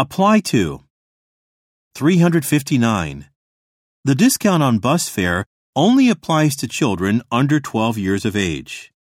Apply to. 359. The discount on bus fare only applies to children under 12 years of age.